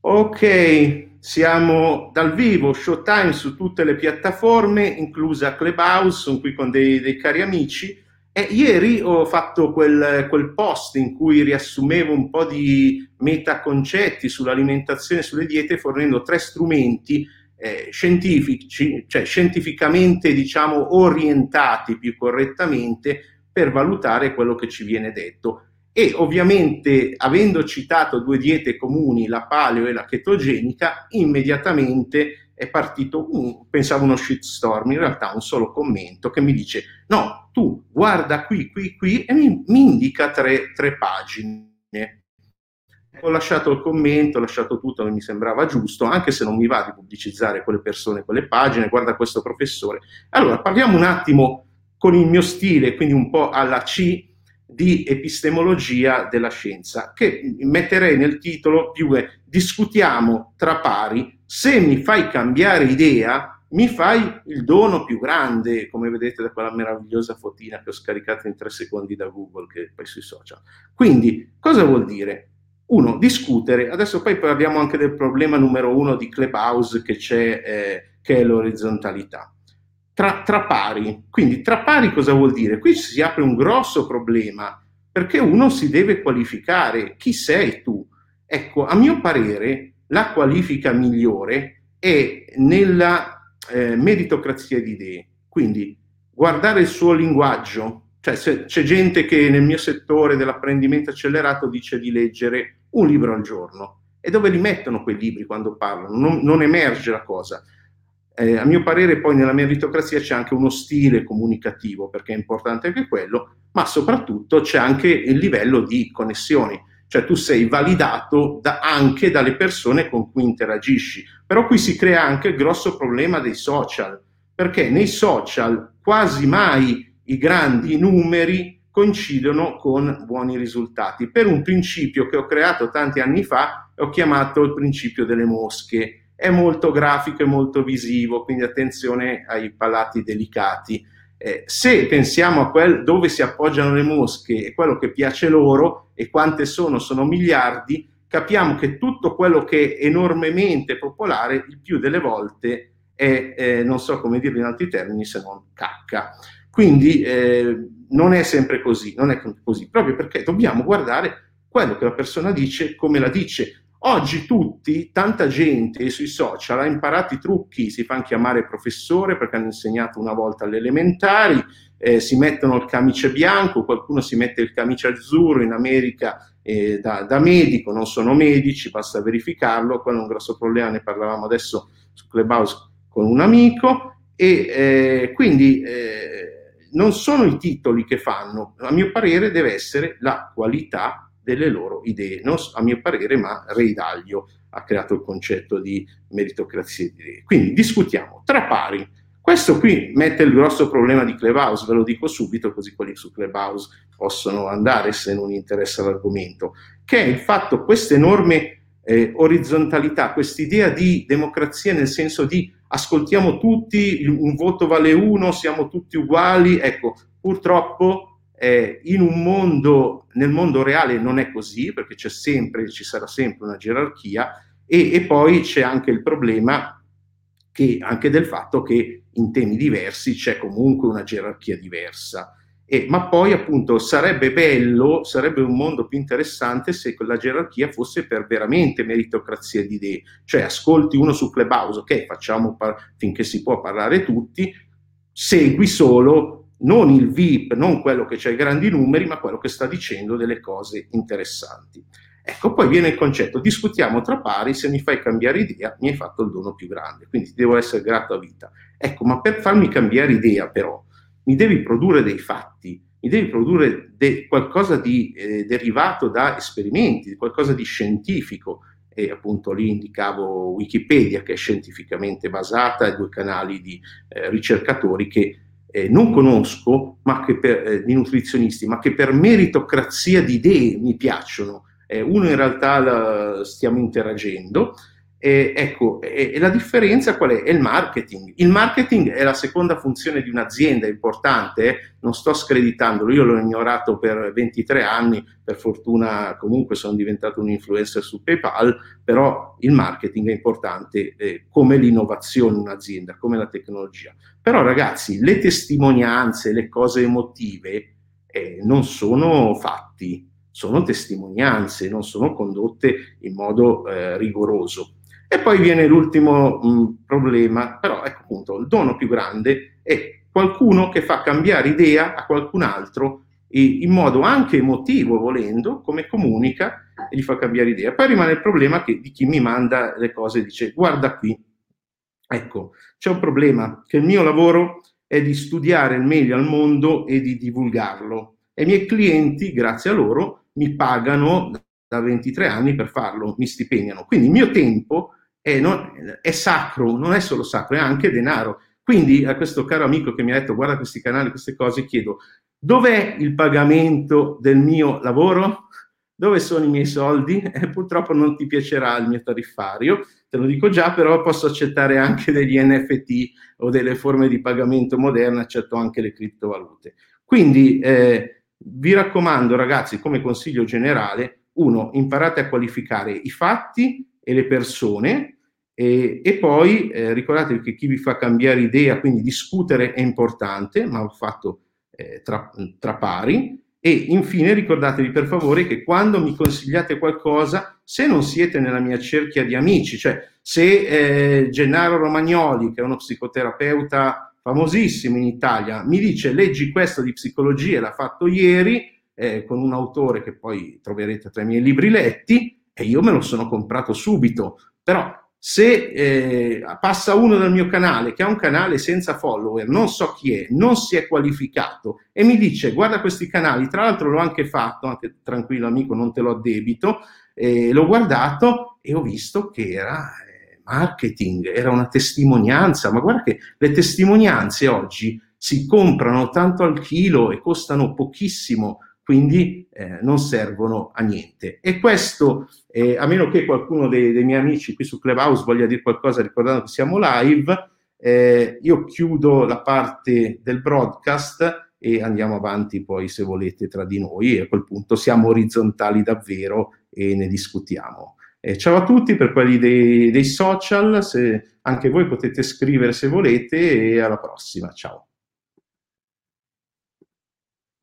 Ok, siamo dal vivo, Showtime su tutte le piattaforme, inclusa Clubhouse, sono qui con dei, dei cari amici. E ieri ho fatto quel, quel, post in cui riassumevo un po' di metaconcetti sull'alimentazione e sulle diete, fornendo tre strumenti eh, scientifici, cioè scientificamente diciamo orientati più correttamente per valutare quello che ci viene detto e ovviamente avendo citato due diete comuni, la paleo e la chetogenica, immediatamente è partito, un, pensavo uno shitstorm, in realtà un solo commento che mi dice no, tu guarda qui, qui, qui e mi, mi indica tre, tre pagine. Ho lasciato il commento, ho lasciato tutto che mi sembrava giusto, anche se non mi va di pubblicizzare quelle persone, quelle pagine, guarda questo professore. Allora, parliamo un attimo con il mio stile, quindi un po' alla C, di epistemologia della scienza, che metterei nel titolo più è discutiamo tra pari, se mi fai cambiare idea, mi fai il dono più grande, come vedete da quella meravigliosa fotina che ho scaricato in tre secondi da Google, che poi sui social. Quindi, cosa vuol dire? Uno, discutere. Adesso poi parliamo anche del problema numero uno di Clubhouse che c'è, eh, che è l'orizzontalità tra, tra pari. Quindi tra pari cosa vuol dire? Qui si apre un grosso problema perché uno si deve qualificare. Chi sei tu? Ecco, a mio parere la qualifica migliore è nella eh, meritocrazia di idee. Quindi guardare il suo linguaggio, cioè c'è gente che nel mio settore dell'apprendimento accelerato dice di leggere un libro al giorno. E dove li mettono quei libri quando parlano? Non, non emerge la cosa. Eh, a mio parere poi nella meritocrazia c'è anche uno stile comunicativo, perché è importante anche quello, ma soprattutto c'è anche il livello di connessioni, cioè tu sei validato da, anche dalle persone con cui interagisci. Però qui si crea anche il grosso problema dei social, perché nei social quasi mai i grandi numeri coincidono con buoni risultati, per un principio che ho creato tanti anni fa e ho chiamato il principio delle mosche è molto grafico e molto visivo, quindi attenzione ai palati delicati. Eh, se pensiamo a quel dove si appoggiano le mosche e quello che piace loro e quante sono, sono miliardi, capiamo che tutto quello che è enormemente popolare, il più delle volte è, eh, non so come dirlo in altri termini, se non cacca. Quindi eh, non è sempre così, non è così, proprio perché dobbiamo guardare quello che la persona dice, come la dice, Oggi tutti, tanta gente sui social ha imparato i trucchi, si fanno chiamare professore perché hanno insegnato una volta alle elementari, eh, si mettono il camice bianco, qualcuno si mette il camice azzurro in America eh, da, da, medico, non sono medici, basta verificarlo, quello è un grosso problema, ne parlavamo adesso su Clubhouse con un amico. E eh, quindi eh, non sono i titoli che fanno, a mio parere deve essere la qualità delle loro idee. Non a mio parere, ma Ray Dalio ha creato il concetto di meritocrazia di idee. Quindi discutiamo tra pari. Questo qui mette il grosso problema di Clubhouse, ve lo dico subito, così quelli su Clubhouse possono andare se non interessa l'argomento, che è il fatto, questa enorme eh, orizzontalità, questa idea di democrazia nel senso di ascoltiamo tutti, un voto vale uno, siamo tutti uguali, ecco, purtroppo eh, in un mondo, nel mondo reale non è così, perché c'è sempre, ci sarà sempre una gerarchia, e, e poi c'è anche il problema che, anche del fatto che in temi diversi c'è comunque una gerarchia diversa. E, ma poi appunto sarebbe bello, sarebbe un mondo più interessante se quella gerarchia fosse per veramente meritocrazia di idee, cioè ascolti uno su Clubhouse, ok, facciamo par- finché si può parlare tutti, segui solo non il VIP, non quello che c'ha i grandi numeri, ma quello che sta dicendo delle cose interessanti. Ecco, poi viene il concetto, discutiamo tra pari, se mi fai cambiare idea mi hai fatto il dono più grande, quindi ti devo essere grato a vita. Ecco, ma per farmi cambiare idea però, mi devi produrre dei fatti, mi devi produrre de- qualcosa di eh, derivato da esperimenti, qualcosa di scientifico, e appunto lì indicavo Wikipedia che è scientificamente basata e due canali di eh, ricercatori che eh, non conosco, per, eh, di nutrizionisti, ma che per meritocrazia di idee mi piacciono. Eh, uno in realtà la, stiamo interagendo, E, ecco, e, e la differenza qual è? È il marketing. Il marketing è la seconda funzione di un'azienda importante, eh? non sto screditandolo, io l'ho ignorato per 23 anni, per fortuna comunque sono diventato un influencer su PayPal, però il marketing è importante eh, come l'innovazione in un'azienda, come la tecnologia. Però ragazzi, le testimonianze, le cose emotive eh, non sono fatti, sono testimonianze, non sono condotte in modo eh, rigoroso. E poi viene l'ultimo mh, problema, però ecco appunto, il dono più grande è qualcuno che fa cambiare idea a qualcun altro in modo anche emotivo, volendo, come comunica e gli fa cambiare idea. Poi rimane il problema che, di chi mi manda le cose e dice guarda qui, ecco, c'è un problema, che il mio lavoro è di studiare il meglio al mondo e di divulgarlo. E i miei clienti, grazie a loro, mi pagano da 23 anni per farlo, mi stipendiano. Quindi il mio tempo è, non, è sacro, non è solo sacro, è anche denaro. Quindi a questo caro amico che mi ha detto guarda questi canali, queste cose, chiedo dov'è il pagamento del mio lavoro? Dove sono i miei soldi? Eh, purtroppo non ti piacerà il mio tariffario, te lo dico già, però posso accettare anche degli NFT o delle forme di pagamento moderne, accetto anche le criptovalute. Quindi eh, vi raccomando ragazzi, come consiglio generale, uno, imparate a qualificare i fatti e le persone, e, e poi eh, ricordatevi che chi vi fa cambiare idea, quindi discutere è importante, ma va fatto eh, tra, tra pari. E infine ricordatevi per favore che quando mi consigliate qualcosa, se non siete nella mia cerchia di amici, cioè se eh, Gennaro Romagnoli, che è uno psicoterapeuta famosissimo in Italia, mi dice leggi questo di psicologia, l'ha fatto ieri, eh, con un autore che poi troverete tra i miei libri letti, e io me lo sono comprato subito. Però se eh, passa uno dal mio canale che ha un canale senza follower, non so chi è, non si è qualificato e mi dice guarda questi canali, tra l'altro l'ho anche fatto, anche tranquillo amico, non te lo addebito, eh, l'ho guardato e ho visto che era eh, marketing, era una testimonianza, ma guarda che le testimonianze oggi si comprano tanto al chilo e costano pochissimo quindi eh, non servono a niente. E questo, eh, a meno che qualcuno dei, dei, miei amici qui su Clubhouse voglia dire qualcosa ricordando che siamo live, eh, io chiudo la parte del broadcast e andiamo avanti poi se volete tra di noi e a quel punto siamo orizzontali davvero e ne discutiamo. Eh, ciao a tutti per quelli dei, dei social, se anche voi potete scrivere se volete e alla prossima, ciao.